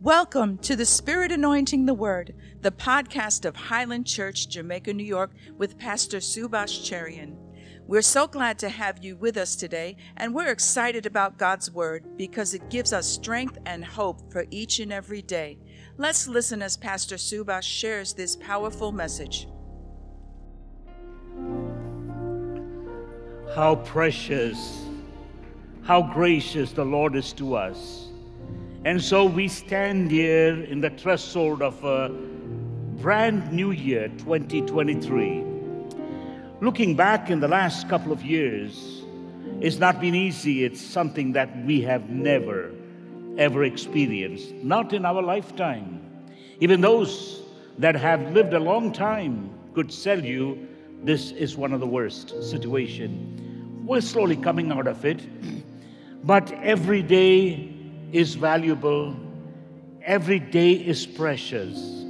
Welcome to the Spirit Anointing the Word, the podcast of Highland Church, Jamaica, New York, with Pastor Subash Cherian. We're so glad to have you with us today, and we're excited about God's Word because it gives us strength and hope for each and every day. Let's listen as Pastor Subash shares this powerful message. How precious, how gracious the Lord is to us. And so we stand here in the threshold of a brand new year, 2023. Looking back in the last couple of years, it's not been easy. It's something that we have never, ever experienced, not in our lifetime. Even those that have lived a long time could tell you this is one of the worst situation. We're slowly coming out of it, but every day is valuable, every day is precious.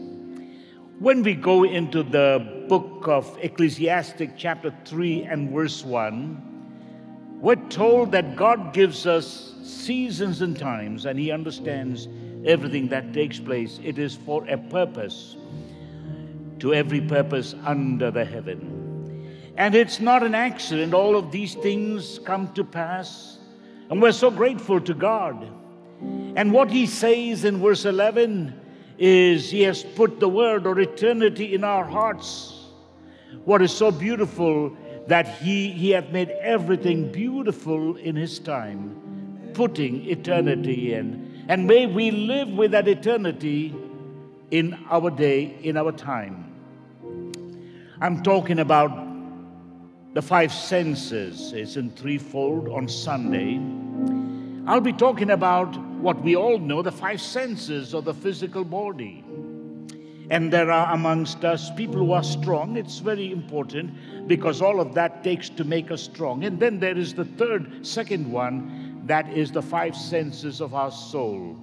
When we go into the book of Ecclesiastic, chapter 3 and verse 1, we're told that God gives us seasons and times, and He understands everything that takes place. It is for a purpose, to every purpose under the heaven. And it's not an accident, all of these things come to pass. And we're so grateful to God and what he says in verse 11 is he has put the word or eternity in our hearts. What is so beautiful that he, he hath made everything beautiful in his time, putting eternity in. And may we live with that eternity in our day, in our time. I'm talking about the five senses. It's in threefold on Sunday. I'll be talking about what we all know the five senses of the physical body. And there are amongst us people who are strong. It's very important because all of that takes to make us strong. And then there is the third, second one, that is the five senses of our soul.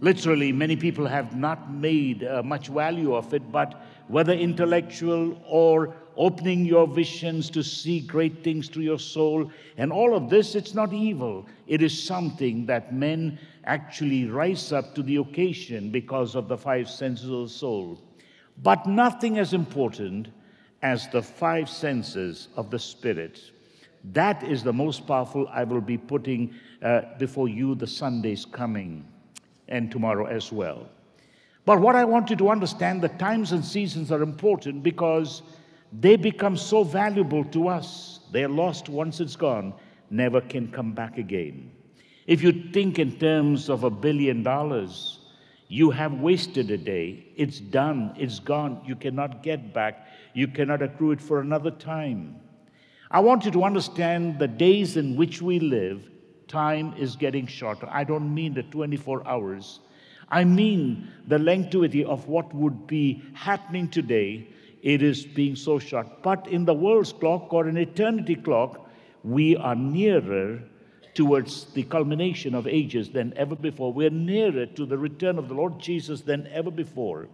Literally, many people have not made uh, much value of it, but whether intellectual or opening your visions to see great things through your soul, and all of this, it's not evil. It is something that men actually rise up to the occasion because of the five senses of the soul. But nothing as important as the five senses of the Spirit. That is the most powerful I will be putting uh, before you the Sundays coming and tomorrow as well. But what I want you to understand the times and seasons are important because they become so valuable to us. They're lost once it's gone, never can come back again. If you think in terms of a billion dollars, you have wasted a day. It's done, it's gone. You cannot get back, you cannot accrue it for another time. I want you to understand the days in which we live, time is getting shorter. I don't mean the 24 hours, I mean the longevity of what would be happening today. It is being so short. But in the world's clock or an eternity clock, we are nearer towards the culmination of ages than ever before. We're nearer to the return of the Lord Jesus than ever before.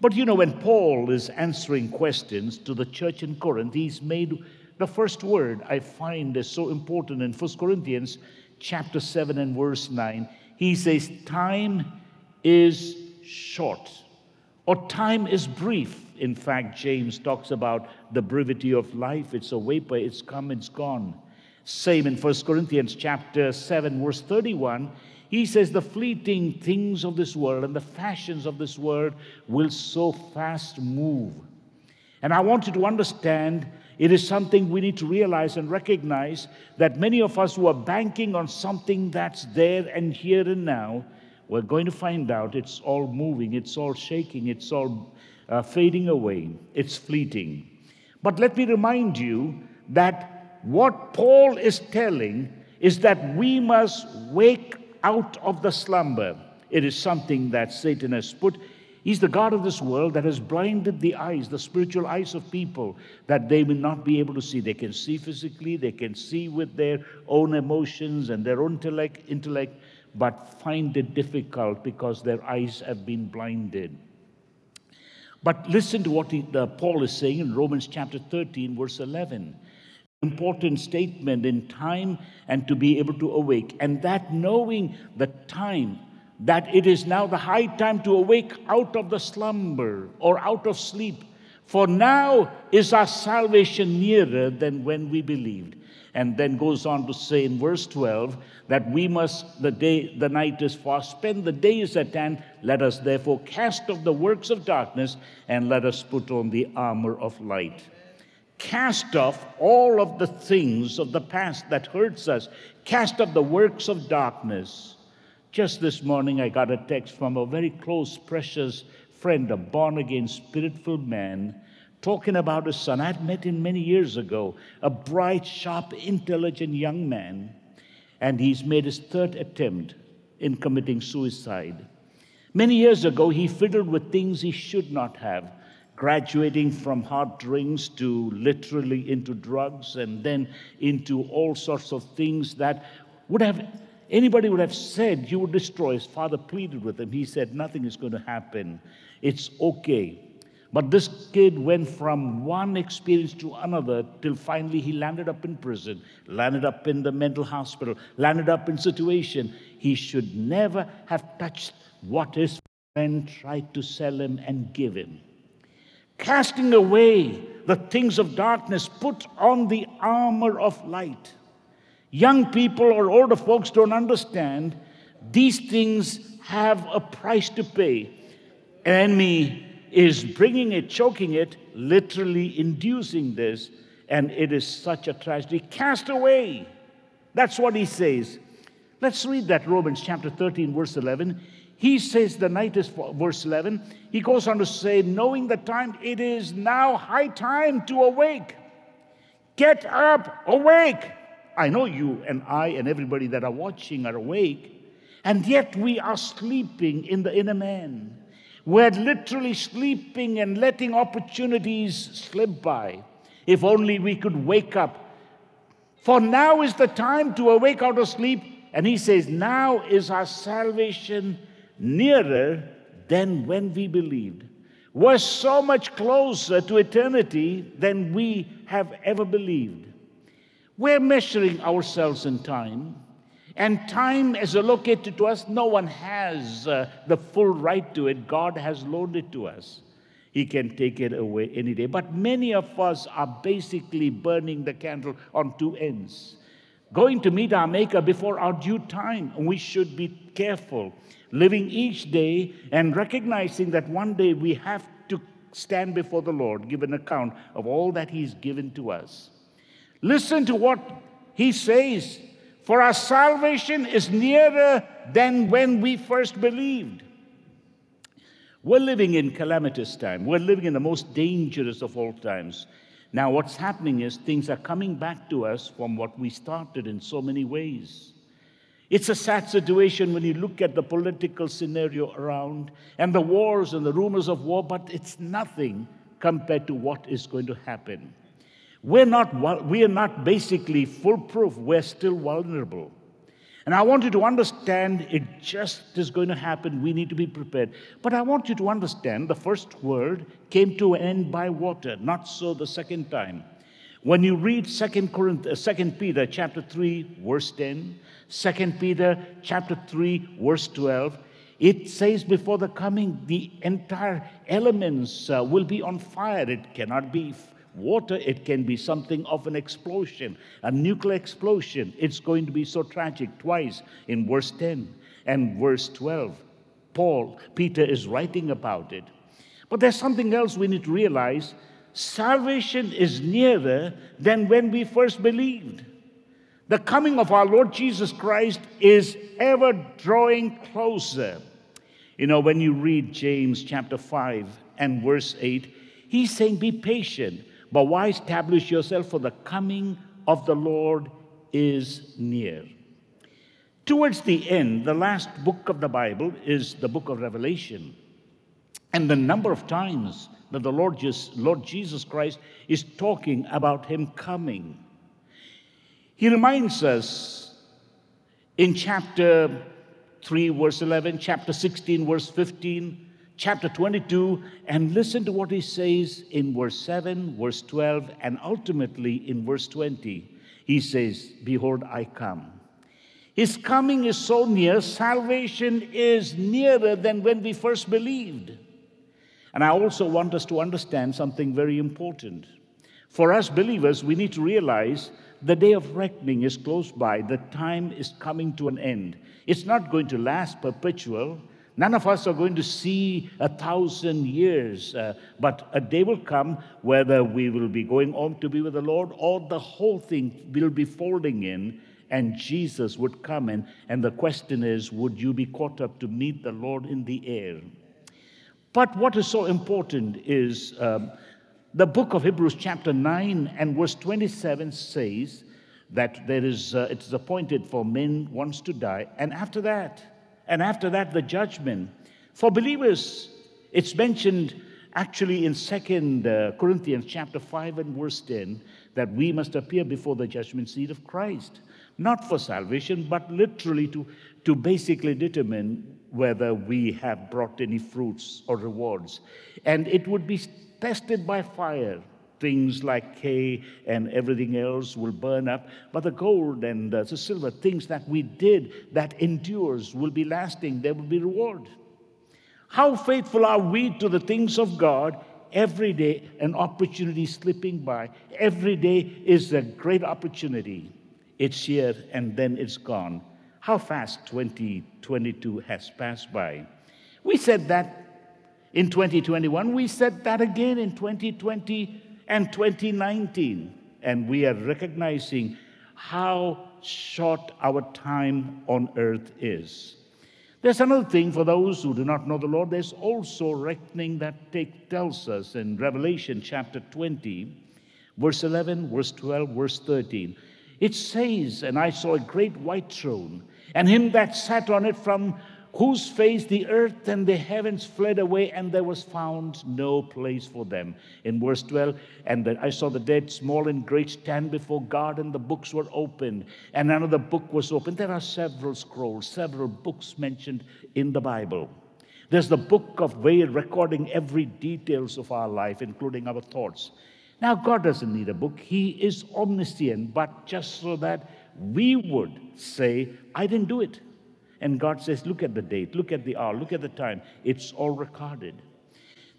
But you know, when Paul is answering questions to the church in Corinth, he's made the first word I find is so important in 1 Corinthians chapter 7 and verse 9. He says, Time is short, or time is brief. In fact, James talks about the brevity of life. It's a vapor, it's come, it's gone. Same in 1 Corinthians chapter 7, verse 31. He says, The fleeting things of this world and the fashions of this world will so fast move. And I want you to understand it is something we need to realize and recognize that many of us who are banking on something that's there and here and now, we're going to find out it's all moving, it's all shaking, it's all uh, fading away, it's fleeting. But let me remind you that what Paul is telling is that we must wake out of the slumber. It is something that Satan has put. He's the God of this world that has blinded the eyes, the spiritual eyes of people, that they will not be able to see. They can see physically, they can see with their own emotions and their own intellect, intellect but find it difficult because their eyes have been blinded. But listen to what he, Paul is saying in Romans chapter 13, verse 11 important statement in time and to be able to awake. And that knowing the time that it is now the high time to awake out of the slumber or out of sleep. For now is our salvation nearer than when we believed. And then goes on to say in verse 12 that we must, the day, the night is far spent, the day is at hand. Let us therefore cast off the works of darkness and let us put on the armor of light. Cast off all of the things of the past that hurts us. Cast off the works of darkness. Just this morning, I got a text from a very close, precious friend, a born again, spirit filled man, talking about his son. I'd met him many years ago, a bright, sharp, intelligent young man, and he's made his third attempt in committing suicide. Many years ago, he fiddled with things he should not have graduating from hard drinks to literally into drugs and then into all sorts of things that would have anybody would have said you would destroy. His father pleaded with him. He said nothing is going to happen. It's okay. But this kid went from one experience to another till finally he landed up in prison landed up in the mental hospital landed up in situation. He should never have touched what his friend tried to sell him and give him casting away the things of darkness, put on the armor of light. Young people or older folks don't understand these things have a price to pay. Enemy is bringing it, choking it, literally inducing this, and it is such a tragedy. Cast away. That's what he says. Let's read that Romans chapter 13, verse 11. He says the night is, verse 11, he goes on to say, knowing the time, it is now high time to awake. Get up, awake. I know you and I and everybody that are watching are awake, and yet we are sleeping in the inner man. We're literally sleeping and letting opportunities slip by. If only we could wake up. For now is the time to awake out of sleep. And he says, Now is our salvation nearer than when we believed. We're so much closer to eternity than we have ever believed. We're measuring ourselves in time, and time is allocated to us. No one has uh, the full right to it. God has loaned it to us. He can take it away any day. But many of us are basically burning the candle on two ends. Going to meet our Maker before our due time. We should be careful living each day and recognizing that one day we have to stand before the Lord, give an account of all that He's given to us. Listen to what He says For our salvation is nearer than when we first believed. We're living in calamitous time. We're living in the most dangerous of all times. Now, what's happening is things are coming back to us from what we started in so many ways. It's a sad situation when you look at the political scenario around and the wars and the rumors of war, but it's nothing compared to what is going to happen. We're not, we are not basically foolproof, we're still vulnerable. And I want you to understand it just is going to happen. We need to be prepared. But I want you to understand the first world came to an end by water, not so the second time. When you read 2 Corinthians, 2 Peter chapter 3, verse 10, 2 Peter chapter 3, verse 12, it says before the coming, the entire elements uh, will be on fire. It cannot be water, it can be something of an explosion, a nuclear explosion. It's going to be so tragic twice in verse 10 and verse 12. Paul, Peter is writing about it. But there's something else we need to realize salvation is nearer than when we first believed. The coming of our Lord Jesus Christ is ever drawing closer. You know, when you read James chapter 5 and verse 8, he's saying, Be patient, but why establish yourself? For the coming of the Lord is near. Towards the end, the last book of the Bible is the book of Revelation. And the number of times that the Lord, just, Lord Jesus Christ is talking about him coming. He reminds us in chapter 3, verse 11, chapter 16, verse 15, chapter 22, and listen to what he says in verse 7, verse 12, and ultimately in verse 20. He says, Behold, I come. His coming is so near, salvation is nearer than when we first believed. And I also want us to understand something very important. For us believers, we need to realize the day of reckoning is close by, the time is coming to an end. It's not going to last perpetual. None of us are going to see a thousand years, uh, but a day will come whether we will be going home to be with the Lord or the whole thing will be folding in and Jesus would come in. And the question is, would you be caught up to meet the Lord in the air? But what is so important is um, the book of Hebrews, chapter 9 and verse 27 says that there is, uh, it is appointed for men once to die, and after that, and after that, the judgment. For believers, it's mentioned actually in Second uh, Corinthians chapter 5 and verse 10 that we must appear before the judgment seat of Christ, not for salvation, but literally to, to basically determine whether we have brought any fruits or rewards. And it would be tested by fire things like hay and everything else will burn up. But the gold and the silver, things that we did that endures, will be lasting. There will be reward. How faithful are we to the things of God? Every day, an opportunity slipping by. Every day is a great opportunity. It's here and then it's gone. How fast 2022 has passed by. We said that in 2021. We said that again in 2020 and 2019. And we are recognizing how short our time on earth is. There's another thing for those who do not know the Lord. There's also reckoning that take, tells us in Revelation chapter 20, verse 11, verse 12, verse 13. It says, And I saw a great white throne, and him that sat on it from whose face the earth and the heavens fled away, and there was found no place for them. In verse 12, and the, I saw the dead, small and great, stand before God, and the books were opened, and another book was opened. There are several scrolls, several books mentioned in the Bible. There's the book of way recording every details of our life, including our thoughts. Now, God doesn't need a book. He is omniscient, but just so that we would say, I didn't do it. And God says, Look at the date, look at the hour, look at the time. It's all recorded.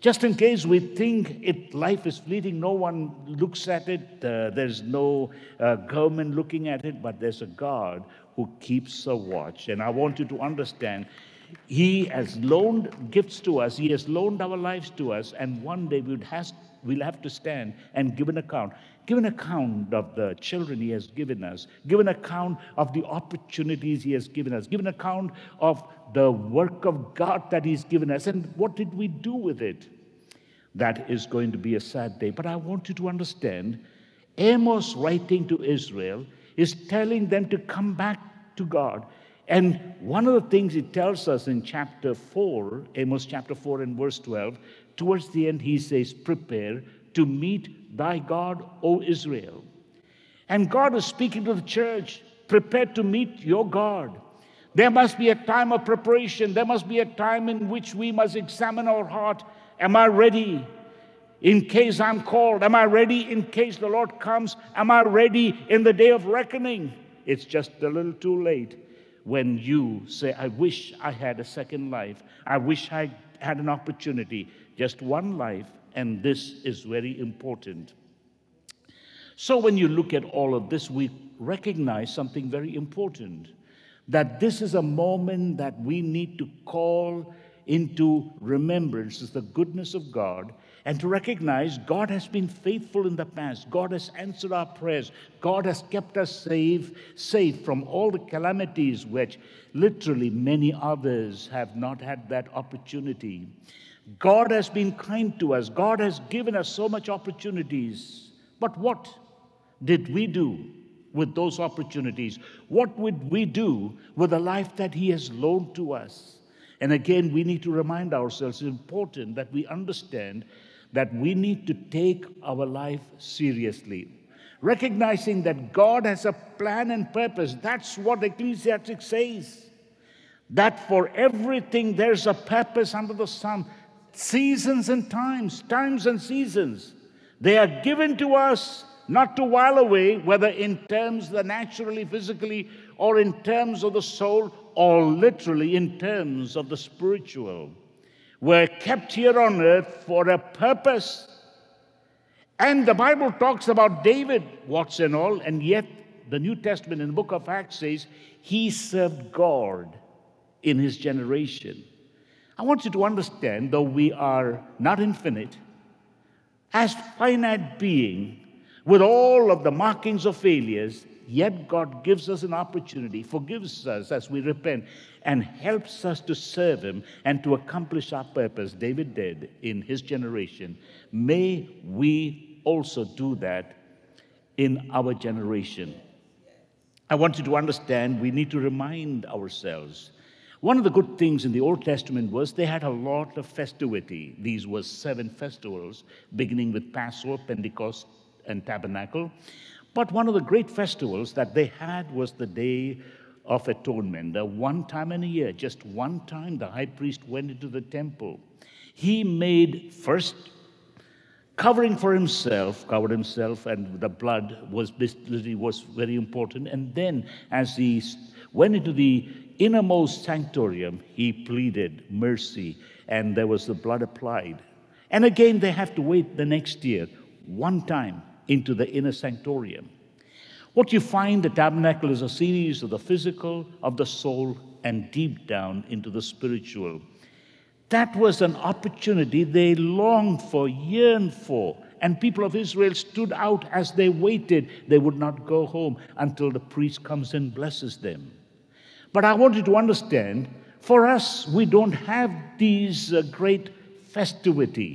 Just in case we think it, life is fleeting, no one looks at it, uh, there's no uh, government looking at it, but there's a God who keeps a watch. And I want you to understand he has loaned gifts to us. He has loaned our lives to us. And one day we has, we'll have to stand and give an account. Give an account of the children He has given us. Give an account of the opportunities He has given us. Give an account of the work of God that He's given us. And what did we do with it? That is going to be a sad day. But I want you to understand Amos, writing to Israel, is telling them to come back to God. And one of the things he tells us in chapter 4, Amos chapter 4 and verse 12, towards the end, he says, Prepare to meet thy God, O Israel. And God is speaking to the church, prepare to meet your God. There must be a time of preparation. There must be a time in which we must examine our heart. Am I ready in case I'm called? Am I ready in case the Lord comes? Am I ready in the day of reckoning? It's just a little too late when you say, I wish I had a second life. I wish I had an opportunity. Just one life and this is very important. So, when you look at all of this, we recognize something very important that this is a moment that we need to call into remembrance is the goodness of God and to recognize God has been faithful in the past. God has answered our prayers. God has kept us safe, safe from all the calamities which literally many others have not had that opportunity. God has been kind to us. God has given us so much opportunities. But what did we do with those opportunities? What would we do with the life that He has loaned to us? And again, we need to remind ourselves it's important that we understand that we need to take our life seriously. Recognizing that God has a plan and purpose. That's what Ecclesiastes says. That for everything there's a purpose under the sun seasons and times, times and seasons. They are given to us not to while away, whether in terms the naturally, physically, or in terms of the soul, or literally in terms of the spiritual. We're kept here on earth for a purpose. And the Bible talks about David, what's and all, and yet the New Testament in the book of Acts says he served God in his generation. I want you to understand, though we are not infinite, as finite being, with all of the markings of failures, yet God gives us an opportunity, forgives us as we repent, and helps us to serve Him and to accomplish our purpose. David did in his generation. May we also do that in our generation. I want you to understand we need to remind ourselves one of the good things in the Old Testament was they had a lot of festivity. These were seven festivals, beginning with Passover, Pentecost, and Tabernacle. But one of the great festivals that they had was the Day of Atonement. The one time in a year, just one time, the high priest went into the temple. He made first covering for himself, covered himself, and the blood was was very important. And then, as he went into the innermost sanctorium, he pleaded mercy, and there was the blood applied. And again, they have to wait the next year, one time, into the inner sanctorium. What you find, the tabernacle is a series of the physical, of the soul, and deep down into the spiritual. That was an opportunity they longed for, yearned for. And people of Israel stood out as they waited. They would not go home until the priest comes and blesses them. But I want you to understand for us, we don't have these uh, great festivity.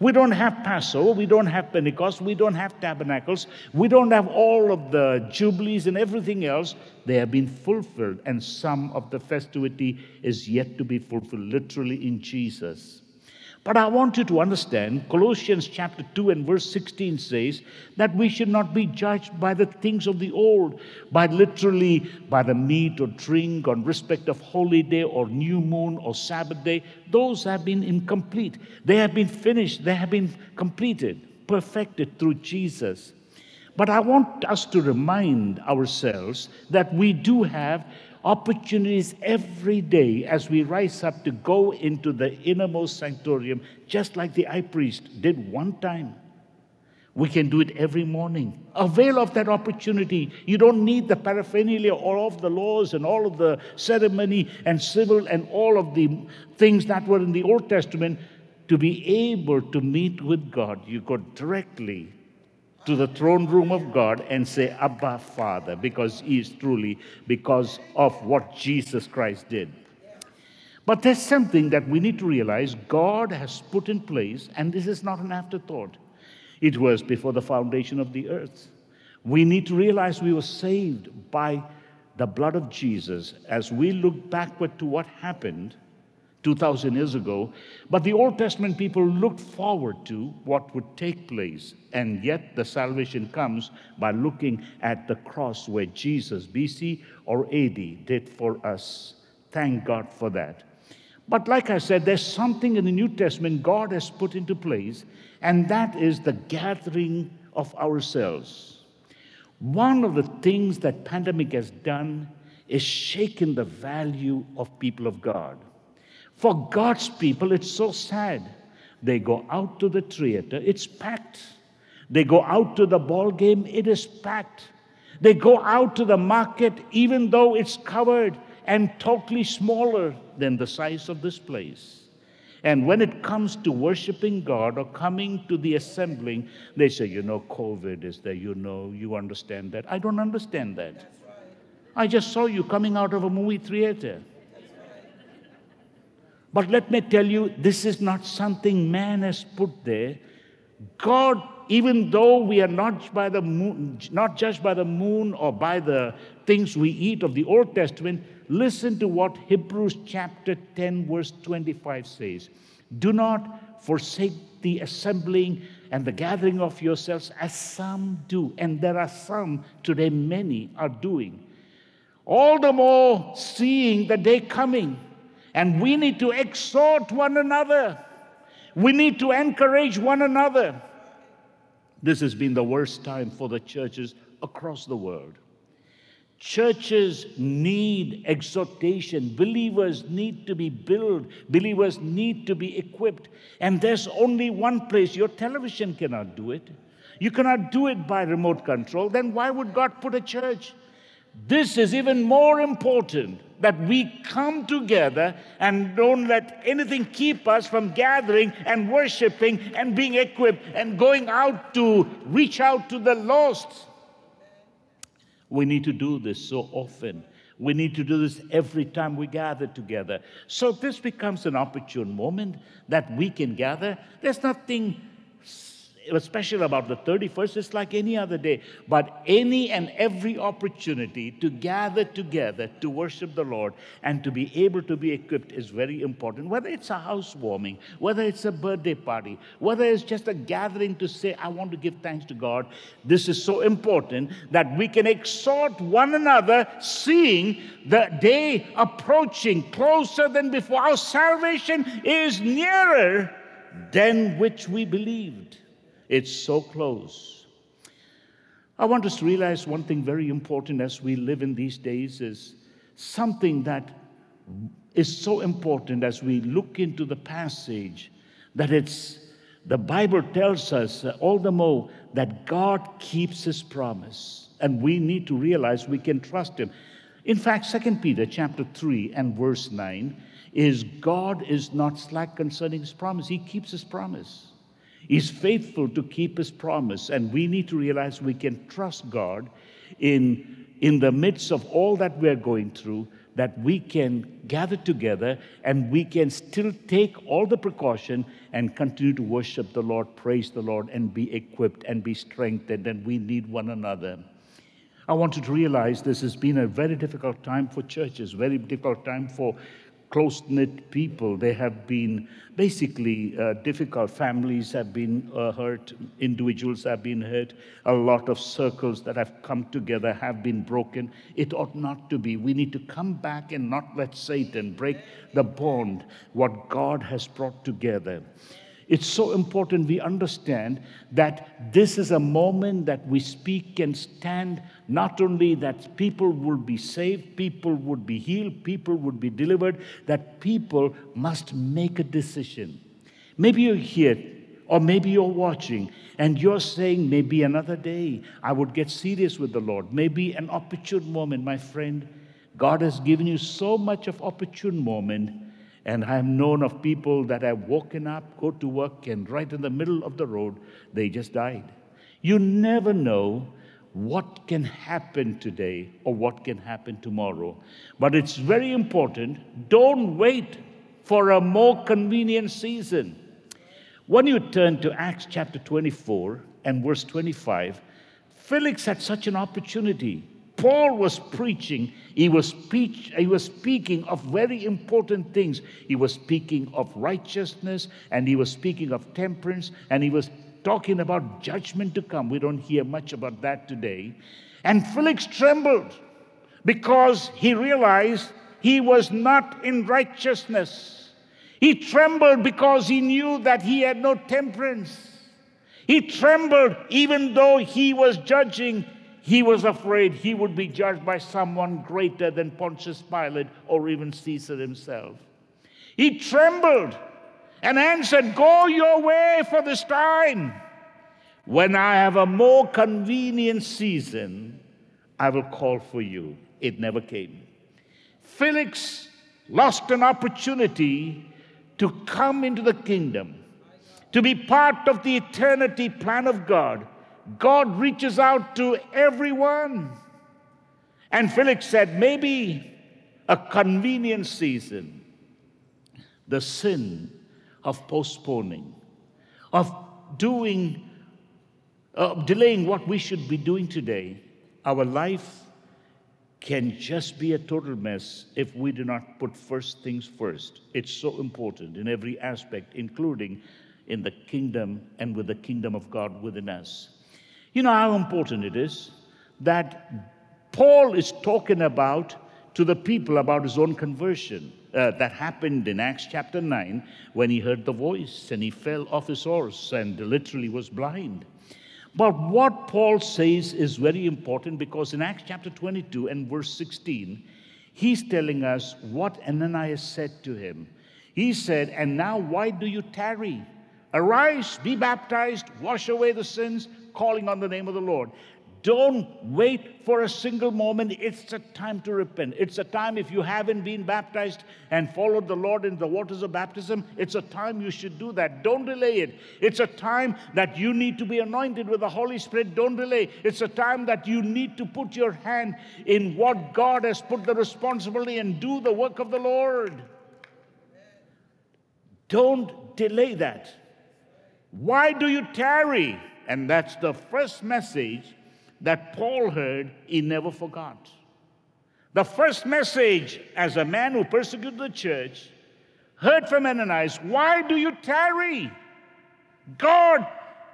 We don't have Passover, we don't have Pentecost, we don't have tabernacles, we don't have all of the jubilees and everything else. They have been fulfilled, and some of the festivity is yet to be fulfilled, literally in Jesus. But I want you to understand Colossians chapter 2 and verse 16 says that we should not be judged by the things of the old, by literally by the meat or drink on respect of holy day or new moon or Sabbath day. Those have been incomplete. They have been finished, they have been completed, perfected through Jesus. But I want us to remind ourselves that we do have opportunities every day as we rise up to go into the innermost sanctorium, just like the high priest did one time. We can do it every morning. Avail of that opportunity. You don't need the paraphernalia or of the laws and all of the ceremony and civil and all of the things that were in the Old Testament to be able to meet with God. You go directly to the throne room of God and say, Abba, Father, because He is truly because of what Jesus Christ did. But there's something that we need to realize God has put in place, and this is not an afterthought. It was before the foundation of the earth. We need to realize we were saved by the blood of Jesus. As we look backward to what happened, 2,000 years ago. But the Old Testament people looked forward to what would take place. And yet the salvation comes by looking at the cross where Jesus, BC or AD, did for us. Thank God for that. But like I said, there's something in the New Testament God has put into place, and that is the gathering of ourselves. One of the things that pandemic has done is shaken the value of people of God. For God's people, it's so sad. They go out to the theater, it's packed. They go out to the ball game, it is packed. They go out to the market, even though it's covered and totally smaller than the size of this place. And when it comes to worshiping God or coming to the assembling, they say, you know, COVID is there, you know, you understand that. I don't understand that. I just saw you coming out of a movie theater. But let me tell you, this is not something man has put there. God, even though we are not by the moon, not judged by the moon or by the things we eat of the Old Testament, listen to what Hebrews chapter 10, verse 25 says. Do not forsake the assembling and the gathering of yourselves as some do. And there are some today, many are doing. All the more seeing the day coming and we need to exhort one another. We need to encourage one another. this has been the worst time for the churches across the world. Churches need exhortation. Believers need to be built. Believers need to be equipped. And there's only one place. Your television cannot do it. You cannot do it by remote control. Then why would God put a church? This is even more important that we come together and don't let anything keep us from gathering and worshiping and being equipped and going out to reach out to the lost. We need to do this so often. We need to do this every time we gather together. So this becomes an opportune moment that we can gather. There's nothing special about the 31st, it's like any other day. But any and every opportunity to gather together to worship the Lord and to be able to be equipped is very important. Whether it's a housewarming, whether it's a birthday party, whether it's just a gathering to say, I want to give thanks to God, this is so important that we can exhort one another, seeing the day approaching closer than before. Our salvation is nearer than which we believed. It's so close. I want us to realize one thing very important as we live in these days is something that is so important as we look into the passage that it's the Bible tells us uh, all the more that God keeps his promise and we need to realize we can trust him. In fact, 2 Peter chapter 3 and verse 9 is God is not slack concerning his promise. He keeps his promise. He's faithful to keep his promise, and we need to realize we can trust God in, in the midst of all that we're going through, that we can gather together and we can still take all the precaution and continue to worship the Lord, praise the Lord, and be equipped and be strengthened, and we need one another. I want you to realize this has been a very difficult time for churches, very difficult time for close knit people. They have been basically uh, difficult. Families have been uh, hurt, individuals have been hurt, a lot of circles that have come together have been broken. It ought not to be. We need to come back and not let Satan break the bond, what God has brought together. It's so important we understand that this is a moment that we speak and stand, not only that people will be saved, people would be healed, people would be delivered, that people must make a decision. Maybe you're here, or maybe you're watching, and you're saying, maybe another day I would get serious with the Lord. Maybe an opportune moment, my friend. God has given you so much of opportune moment and I have known of people that have woken up, go to work, and right in the middle of the road, they just died. You never know what can happen today or what can happen tomorrow. But it's very important don't wait for a more convenient season. When you turn to Acts chapter 24 and verse 25, Felix had such an opportunity Paul was preaching, he was, he was speaking of very important things. He was speaking of righteousness, and he was speaking of temperance, and he was talking about judgment to come. We don't hear much about that today. And Felix trembled because he realized he was not in righteousness. He trembled because he knew that he had no temperance. He trembled even though he was judging he was afraid he would be judged by someone greater than Pontius Pilate or even Caesar himself. He trembled and answered, Go your way for this time. When I have a more convenient season, I will call for you. It never came. Felix lost an opportunity to come into the kingdom, to be part of the eternity plan of God God reaches out to everyone. And Felix said, maybe a convenient season, the sin of postponing, of doing, uh, delaying what we should be doing today, our life can just be a total mess if we do not put first things first. It's so important in every aspect, including in the kingdom and with the kingdom of God within us. You know how important it is that Paul is talking about to the people about his own conversion. Uh, that happened in Acts chapter 9 when he heard the voice and he fell off his horse and literally was blind. But what Paul says is very important because in Acts chapter 22 and verse 16, he's telling us what Ananias said to him. He said, And now why do you tarry? Arise, be baptized, wash away the sins, calling on the name of the Lord. Don't wait for a single moment. It's a time to repent. It's a time, if you haven't been baptized and followed the Lord in the waters of baptism, it's a time you should do that. Don't delay it. It's a time that you need to be anointed with the Holy Spirit. Don't delay. It's a time that you need to put your hand in what God has put the responsibility and do the work of the Lord. Don't delay that. Why do you tarry? And that's the first message that Paul heard, he never forgot. The first message, as a man who persecuted the church, heard from Ananias, Why do you tarry? God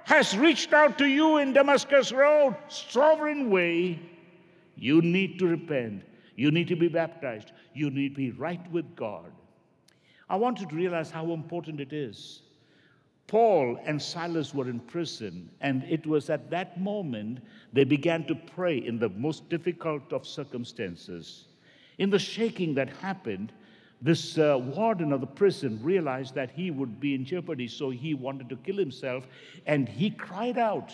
has reached out to you in Damascus Road, sovereign way. You need to repent. You need to be baptized. You need to be right with God. I want you to realize how important it is Paul and Silas were in prison, and it was at that moment they began to pray in the most difficult of circumstances. In the shaking that happened, this uh, warden of the prison realized that he would be in jeopardy, so he wanted to kill himself, and he cried out.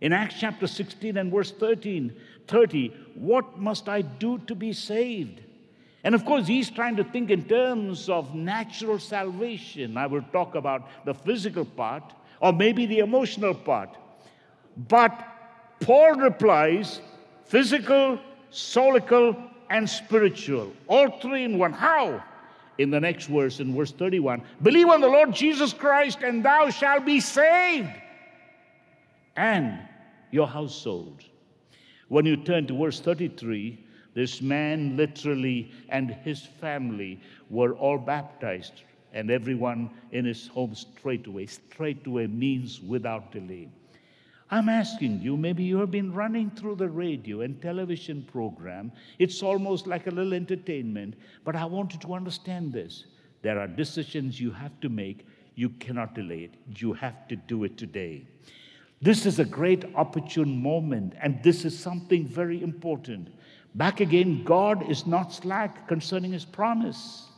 In Acts chapter 16 and verse 13, 30, what must I do to be saved? And of course, he's trying to think in terms of natural salvation. I will talk about the physical part or maybe the emotional part. But Paul replies physical, soulical, and spiritual. All three in one. How? In the next verse, in verse 31 Believe on the Lord Jesus Christ, and thou shalt be saved, and your household. When you turn to verse 33, this man literally and his family were all baptized, and everyone in his home straightway. Straightway means without delay. I'm asking you, maybe you have been running through the radio and television program. It's almost like a little entertainment, but I want you to understand this. There are decisions you have to make. You cannot delay it. You have to do it today. This is a great opportune moment, and this is something very important. Back again, God is not slack concerning his promise.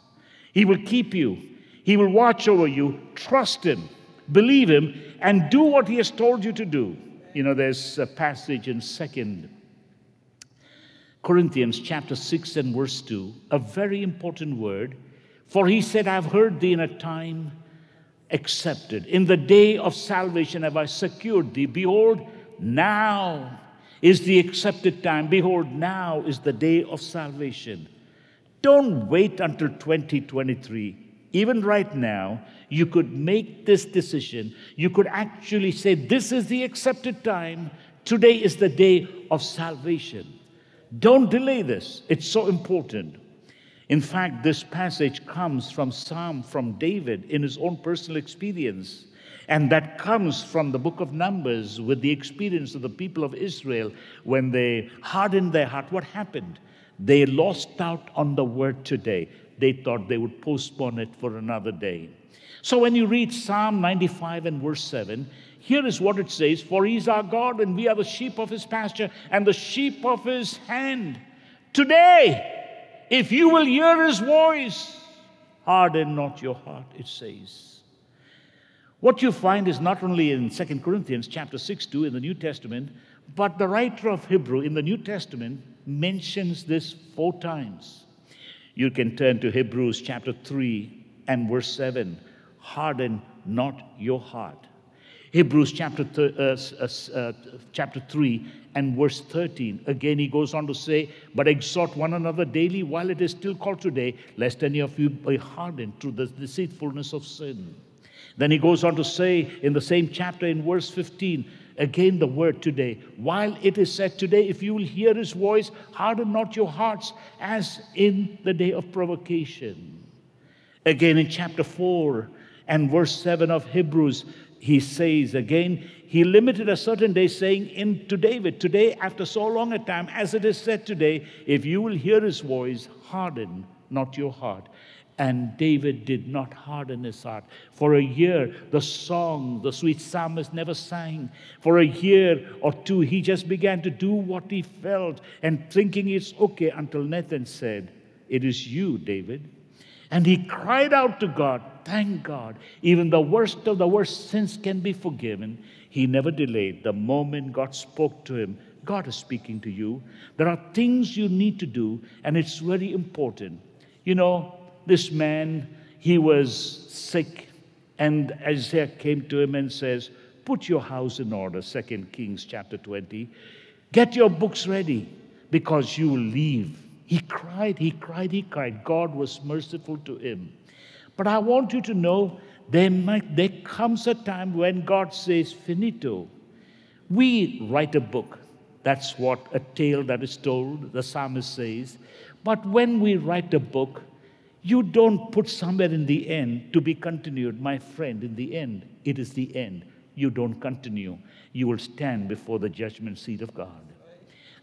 He will keep you, he will watch over you. Trust him, believe him, and do what he has told you to do. You know, there's a passage in Second Corinthians chapter 6 and verse 2, a very important word. For he said, I've heard thee in a time accepted. In the day of salvation have I secured thee. Behold, now is the accepted time. Behold, now is the day of salvation. Don't wait until 2023. Even right now, you could make this decision. You could actually say, This is the accepted time. Today is the day of salvation. Don't delay this, it's so important. In fact, this passage comes from Psalm from David in his own personal experience. And that comes from the book of Numbers with the experience of the people of Israel when they hardened their heart. What happened? They lost out on the word today. They thought they would postpone it for another day. So when you read Psalm 95 and verse 7, here is what it says For he is our God, and we are the sheep of his pasture and the sheep of his hand. Today, if you will hear his voice, harden not your heart, it says. What you find is not only in 2 Corinthians chapter 6 2 in the New Testament, but the writer of Hebrew in the New Testament mentions this four times. You can turn to Hebrews chapter 3 and verse 7 harden not your heart. Hebrews chapter, th- uh, uh, uh, chapter 3 and verse 13. Again, he goes on to say, But exhort one another daily while it is still called today, lest any of you be hardened through the deceitfulness of sin. Then he goes on to say in the same chapter in verse 15, again the word today. While it is said today, if you will hear his voice, harden not your hearts as in the day of provocation. Again in chapter 4 and verse 7 of Hebrews, he says again, he limited a certain day, saying in to David, Today, after so long a time, as it is said today, if you will hear his voice, harden not your heart And David did not harden his heart. For a year, the song, the sweet psalmist never sang. For a year or two, he just began to do what he felt and thinking it's okay until Nathan said, It is you, David. And he cried out to God, Thank God, even the worst of the worst sins can be forgiven. He never delayed. The moment God spoke to him, God is speaking to you. There are things you need to do, and it's very important. You know, this man, he was sick, and Isaiah came to him and says, Put your house in order, 2 Kings chapter 20. Get your books ready because you will leave. He cried, he cried, he cried. God was merciful to him. But I want you to know there, might, there comes a time when God says, Finito. We write a book. That's what a tale that is told, the psalmist says. But when we write a book, you don't put somewhere in the end to be continued, my friend, in the end. It is the end. You don't continue. You will stand before the judgment seat of God.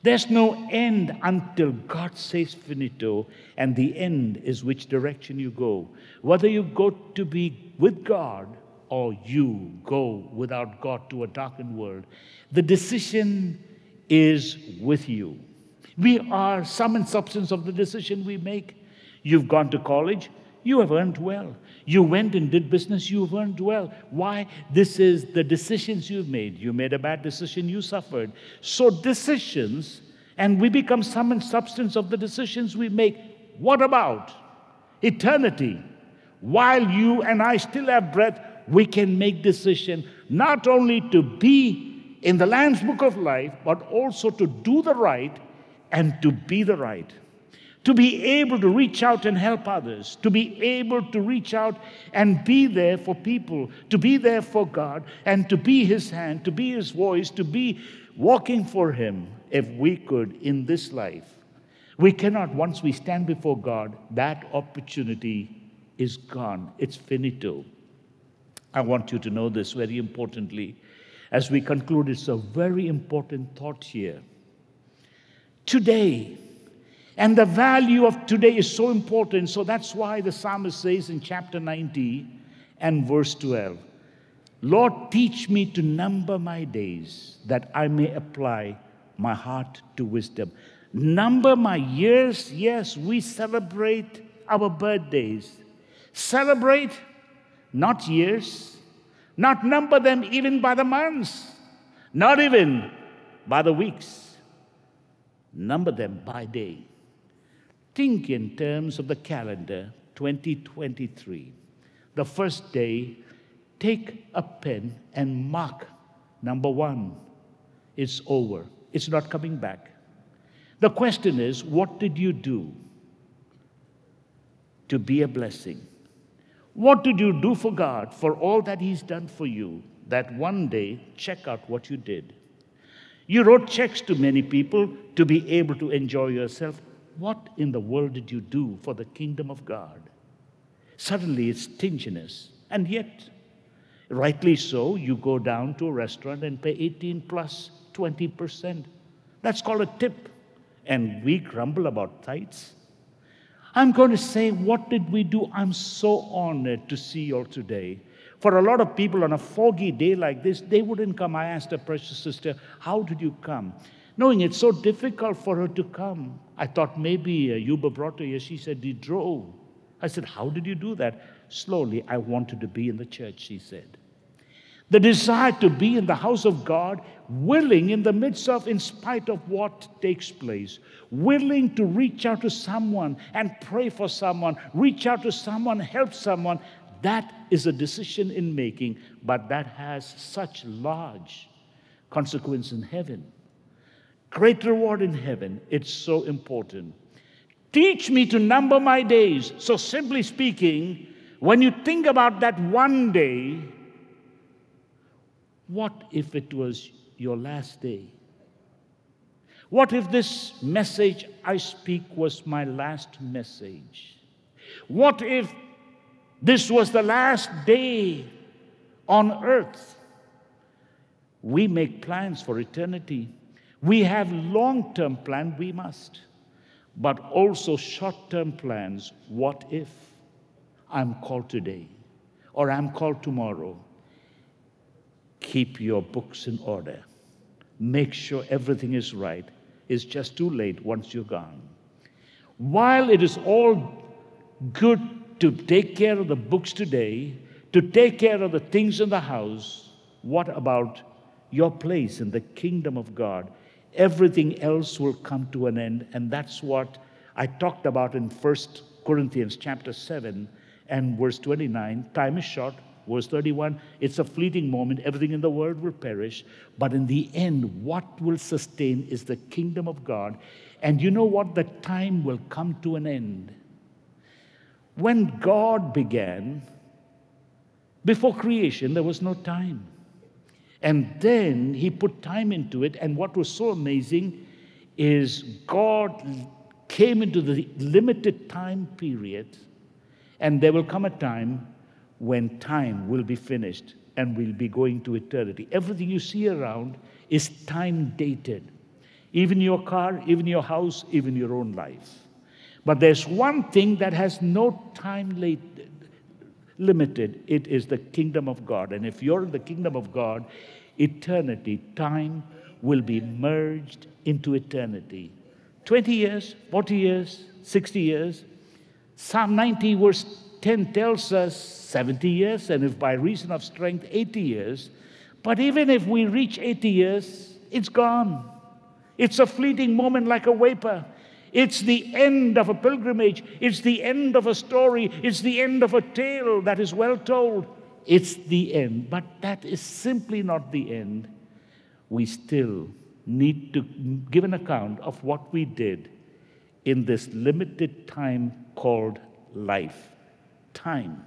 There's no end until God says finito, and the end is which direction you go. Whether you go to be with God or you go without God to a darkened world, the decision is with you. We are sum and substance of the decision we make. You've gone to college, you have earned well. You went and did business, you have earned well. Why? This is the decisions you've made. You made a bad decision, you suffered. So, decisions, and we become sum and substance of the decisions we make. What about eternity? While you and I still have breath, we can make decision not only to be in the Lamb's book of life, but also to do the right and to be the right to be able to reach out and help others, to be able to reach out and be there for people, to be there for God, and to be His hand, to be His voice, to be walking for Him if we could in this life. We cannot, once we stand before God, that opportunity is gone. It's finito. I want you to know this very importantly. As we conclude, it's a very important thought here. Today, and the value of today is so important. So that's why the psalmist says in chapter 90 and verse 12 Lord, teach me to number my days that I may apply my heart to wisdom. Number my years. Yes, we celebrate our birthdays. Celebrate not years, not number them even by the months, not even by the weeks. Number them by day think in terms of the calendar 2023. The first day, take a pen and mark number one. It's over, it's not coming back. The question is, what did you do to be a blessing? What did you do for God for all that He's done for you? That one day, check out what you did. You wrote checks to many people to be able to enjoy yourself. What in the world did you do for the kingdom of God? Suddenly it's stinginess. And yet, rightly so, you go down to a restaurant and pay 18 plus 20%. That's called a tip. And we grumble about tithes. I'm going to say, what did we do? I'm so honored to see you all today. For a lot of people on a foggy day like this, they wouldn't come. I asked a precious sister, How did you come? Knowing it's so difficult for her to come. I thought maybe uh, brought her here. She said, He drove. I said, How did you do that? Slowly, I wanted to be in the church, she said. The desire to be in the house of God, willing in the midst of, in spite of what takes place, willing to reach out to someone and pray for someone, reach out to someone, help someone. That is a decision in making, but that has such large consequence in heaven great reward in heaven. It's so important. Teach me to number my days. So, simply speaking, when you think about that one day, what if it was your last day? What if this message I speak was my last message? What if this was the last day on earth? We make plans for eternity. We have long term plans, we must, but also short term plans. What if? I'm called today or I'm called tomorrow. Keep your books in order. Make sure everything is right. It's just too late once you're gone. While it is all good to take care of the books today, to take care of the things in the house, what about your place in the kingdom of God? Everything else will come to an end, and that's what I talked about in 1 Corinthians chapter 7 and verse 29. Time is short. Verse 31, it's a fleeting moment. Everything in the world will perish. But in the end, what will sustain is the kingdom of God. And you know what? The time will come to an end. When God began, before creation, there was no time. And then he put time into it. And what was so amazing is God came into the limited time period, and there will come a time when time will be finished and we'll be going to eternity. Everything you see around is time dated. Even your car, even your house, even your own life. But there's one thing that has no time late, limited it is the kingdom of God. And if you're in the kingdom of God, eternity, time will be merged into eternity. 20 years, 40 years, 60 years. Psalm 90, verse 10 tells us 70 years, and if by reason of strength, 80 years. But even if we reach 80 years, it's gone. It's a fleeting moment like a vapor. It's the end of a pilgrimage. It's the end of a story. It's the end of a tale that is well told. It's the end. But that is simply not the end. We still need to give an account of what we did in this limited time called life. Time.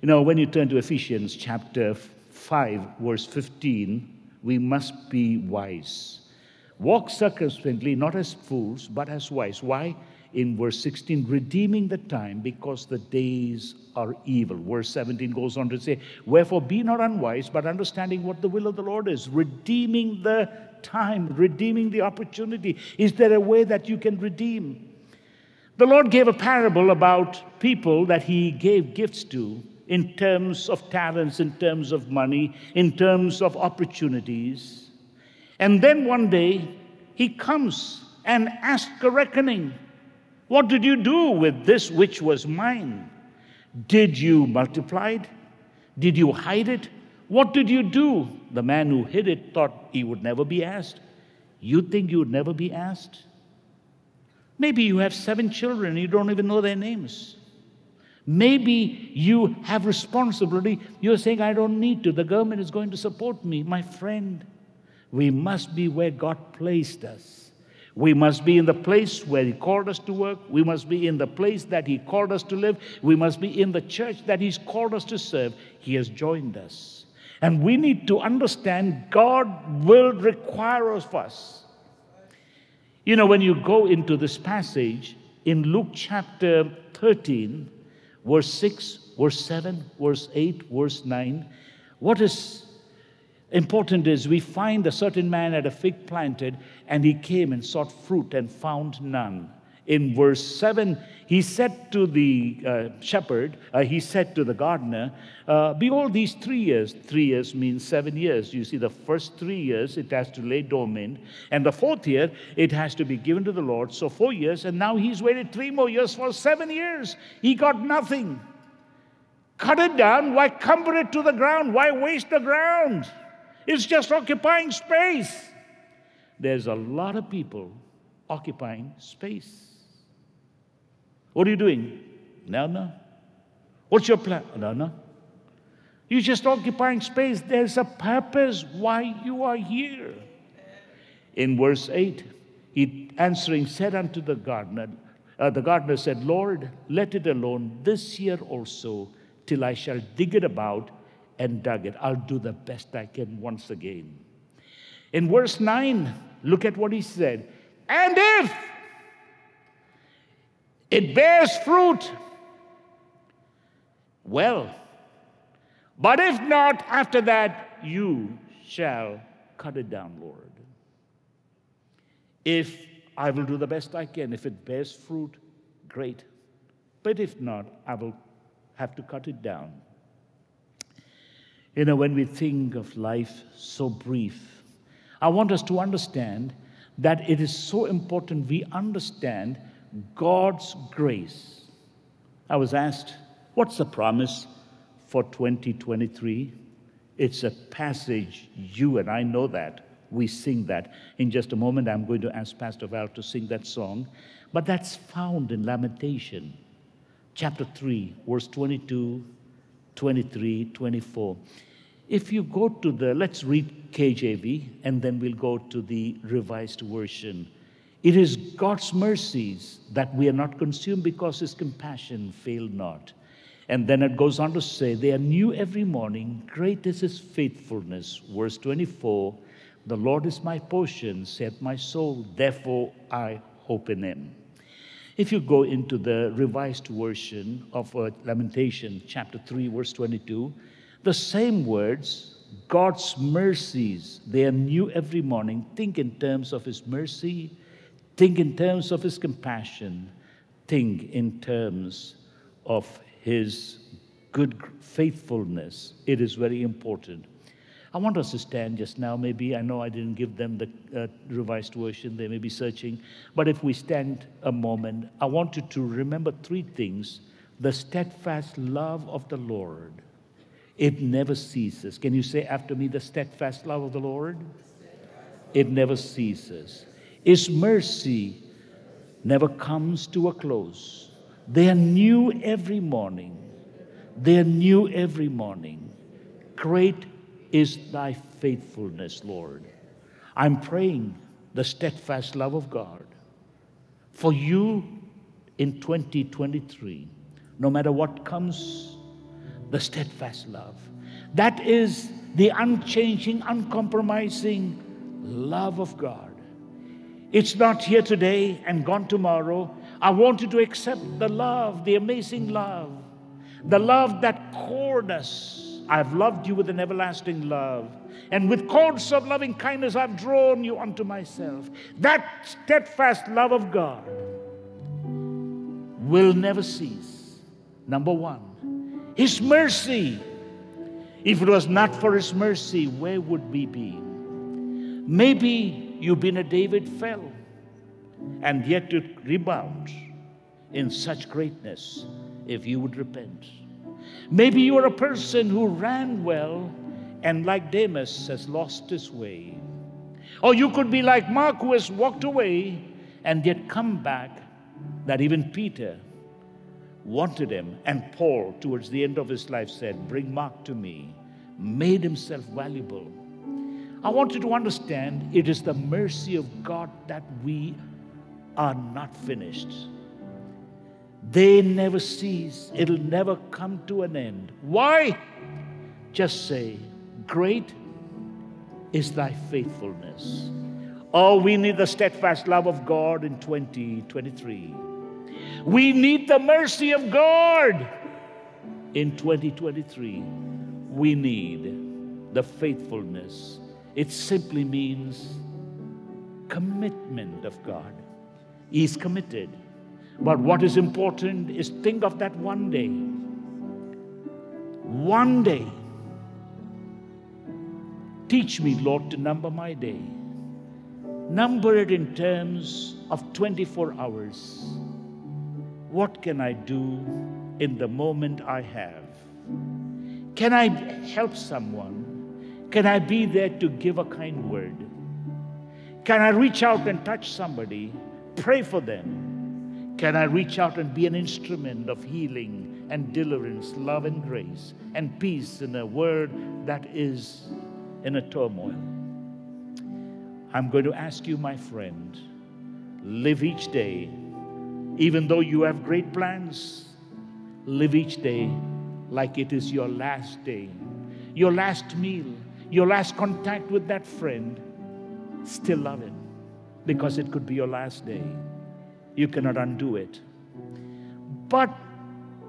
You know, when you turn to Ephesians chapter 5, verse 15, we must be wise. Walk circumspectly, not as fools, but as wise. Why? In verse 16, redeeming the time because the days are evil. Verse 17 goes on to say, Wherefore be not unwise, but understanding what the will of the Lord is, redeeming the time, redeeming the opportunity. Is there a way that you can redeem? The Lord gave a parable about people that He gave gifts to in terms of talents, in terms of money, in terms of opportunities. And then one day, He comes and asks a reckoning. What did you do with this which was mine? Did you multiply it? Did you hide it? What did you do? The man who hid it thought he would never be asked. You think you would never be asked? Maybe you have seven children you don't even know their names. Maybe you have responsibility. You're saying, I don't need to. The government is going to support me. My friend, we must be where God placed us. We must be in the place where He called us to work. We must be in the place that He called us to live. We must be in the church that He's called us to serve. He has joined us. And we need to understand God will require of us. You know, when you go into this passage in Luke chapter 13, verse 6, verse 7, verse 8, verse 9, what is important is we find a certain man at a fig planted, and he came and sought fruit and found none. In verse 7, he said to the uh, shepherd, uh, he said to the gardener, uh, Behold, these three years, three years means seven years. You see, the first three years it has to lay dormant, and the fourth year it has to be given to the Lord. So four years, and now he's waited three more years for seven years. He got nothing. Cut it down. Why cumber it to the ground? Why waste the ground? It's just occupying space. There's a lot of people occupying space. What are you doing? No, no. What's your plan? No, no. You're just occupying space. There's a purpose why you are here. In verse 8, he answering said unto the gardener, uh, the gardener said, Lord, let it alone this year also, till I shall dig it about and dug it. I'll do the best I can once again. In verse 9, look at what he said. And if it bears fruit, well. But if not, after that, you shall cut it down, Lord. If I will do the best I can, if it bears fruit, great. But if not, I will have to cut it down. You know, when we think of life so brief, I want us to understand that it is so important we understand God's grace. I was asked, What's the promise for 2023? It's a passage, you and I know that. We sing that. In just a moment, I'm going to ask Pastor Val to sing that song. But that's found in Lamentation, chapter 3, verse 22, 23, 24. If you go to the, let's read KJV, and then we'll go to the revised version. It is God's mercies that we are not consumed because his compassion failed not. And then it goes on to say, They are new every morning. Great is his faithfulness. Verse 24 The Lord is my portion, saith my soul. Therefore I hope in him. If you go into the revised version of uh, Lamentation, chapter 3, verse 22, the same words, God's mercies, they are new every morning. Think in terms of his mercy, think in terms of his compassion, think in terms of his good faithfulness. It is very important. I want us to stand just now. Maybe I know I didn't give them the uh, revised version, they may be searching. But if we stand a moment, I want you to remember three things the steadfast love of the Lord. It never ceases. Can you say after me, the steadfast love of the Lord? It never ceases. His mercy never comes to a close. They are new every morning. They are new every morning. Great is thy faithfulness, Lord. I'm praying the steadfast love of God for you in 2023, no matter what comes, the steadfast love. That is the unchanging, uncompromising love of God. It's not here today and gone tomorrow. I want you to accept the love, the amazing love, the love that called us. I've loved you with an everlasting love. And with cords of loving kindness, I've drawn you unto myself. That steadfast love of God will never cease. Number one, His mercy. If it was not for His mercy, where would we be? Maybe you've been a David fell and yet to rebound in such greatness if you would repent. Maybe you are a person who ran well and, like Demas, has lost his way. Or you could be like Mark, who has walked away and yet come back, that even Peter wanted him. And Paul, towards the end of his life, said, Bring Mark to me, made himself valuable. I want you to understand it is the mercy of God that we are not finished. They never cease, it'll never come to an end. Why? Just say, Great is thy faithfulness. Oh, we need the steadfast love of God in 2023. We need the mercy of God in 2023. We need the faithfulness. It simply means commitment of God. He's committed. But what is important is think of that one day. One day. Teach me, Lord, to number my day. Number it in terms of 24 hours. What can I do in the moment I have? Can I help someone? Can I be there to give a kind word? Can I reach out and touch somebody? pray for them? Can I reach out and be an instrument of healing and deliverance, love and grace, and peace in a world that is in a turmoil? I'm going to ask you, my friend, live each day, even though you have great plans, live each day like it is your last day, your last meal, your last contact with that friend. Still love him because it could be your last day. You cannot undo it. But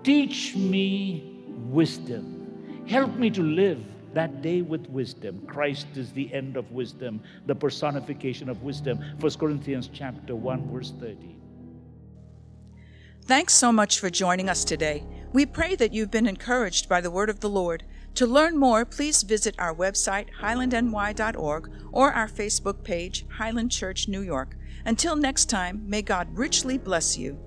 teach me wisdom. Help me to live that day with wisdom. Christ is the end of wisdom, the personification of wisdom. 1 Corinthians chapter 1 verse 30. Thanks so much for joining us today. We pray that you've been encouraged by the word of the Lord. To learn more, please visit our website, highlandny.org, or our Facebook page, Highland Church New York. Until next time, may God richly bless you.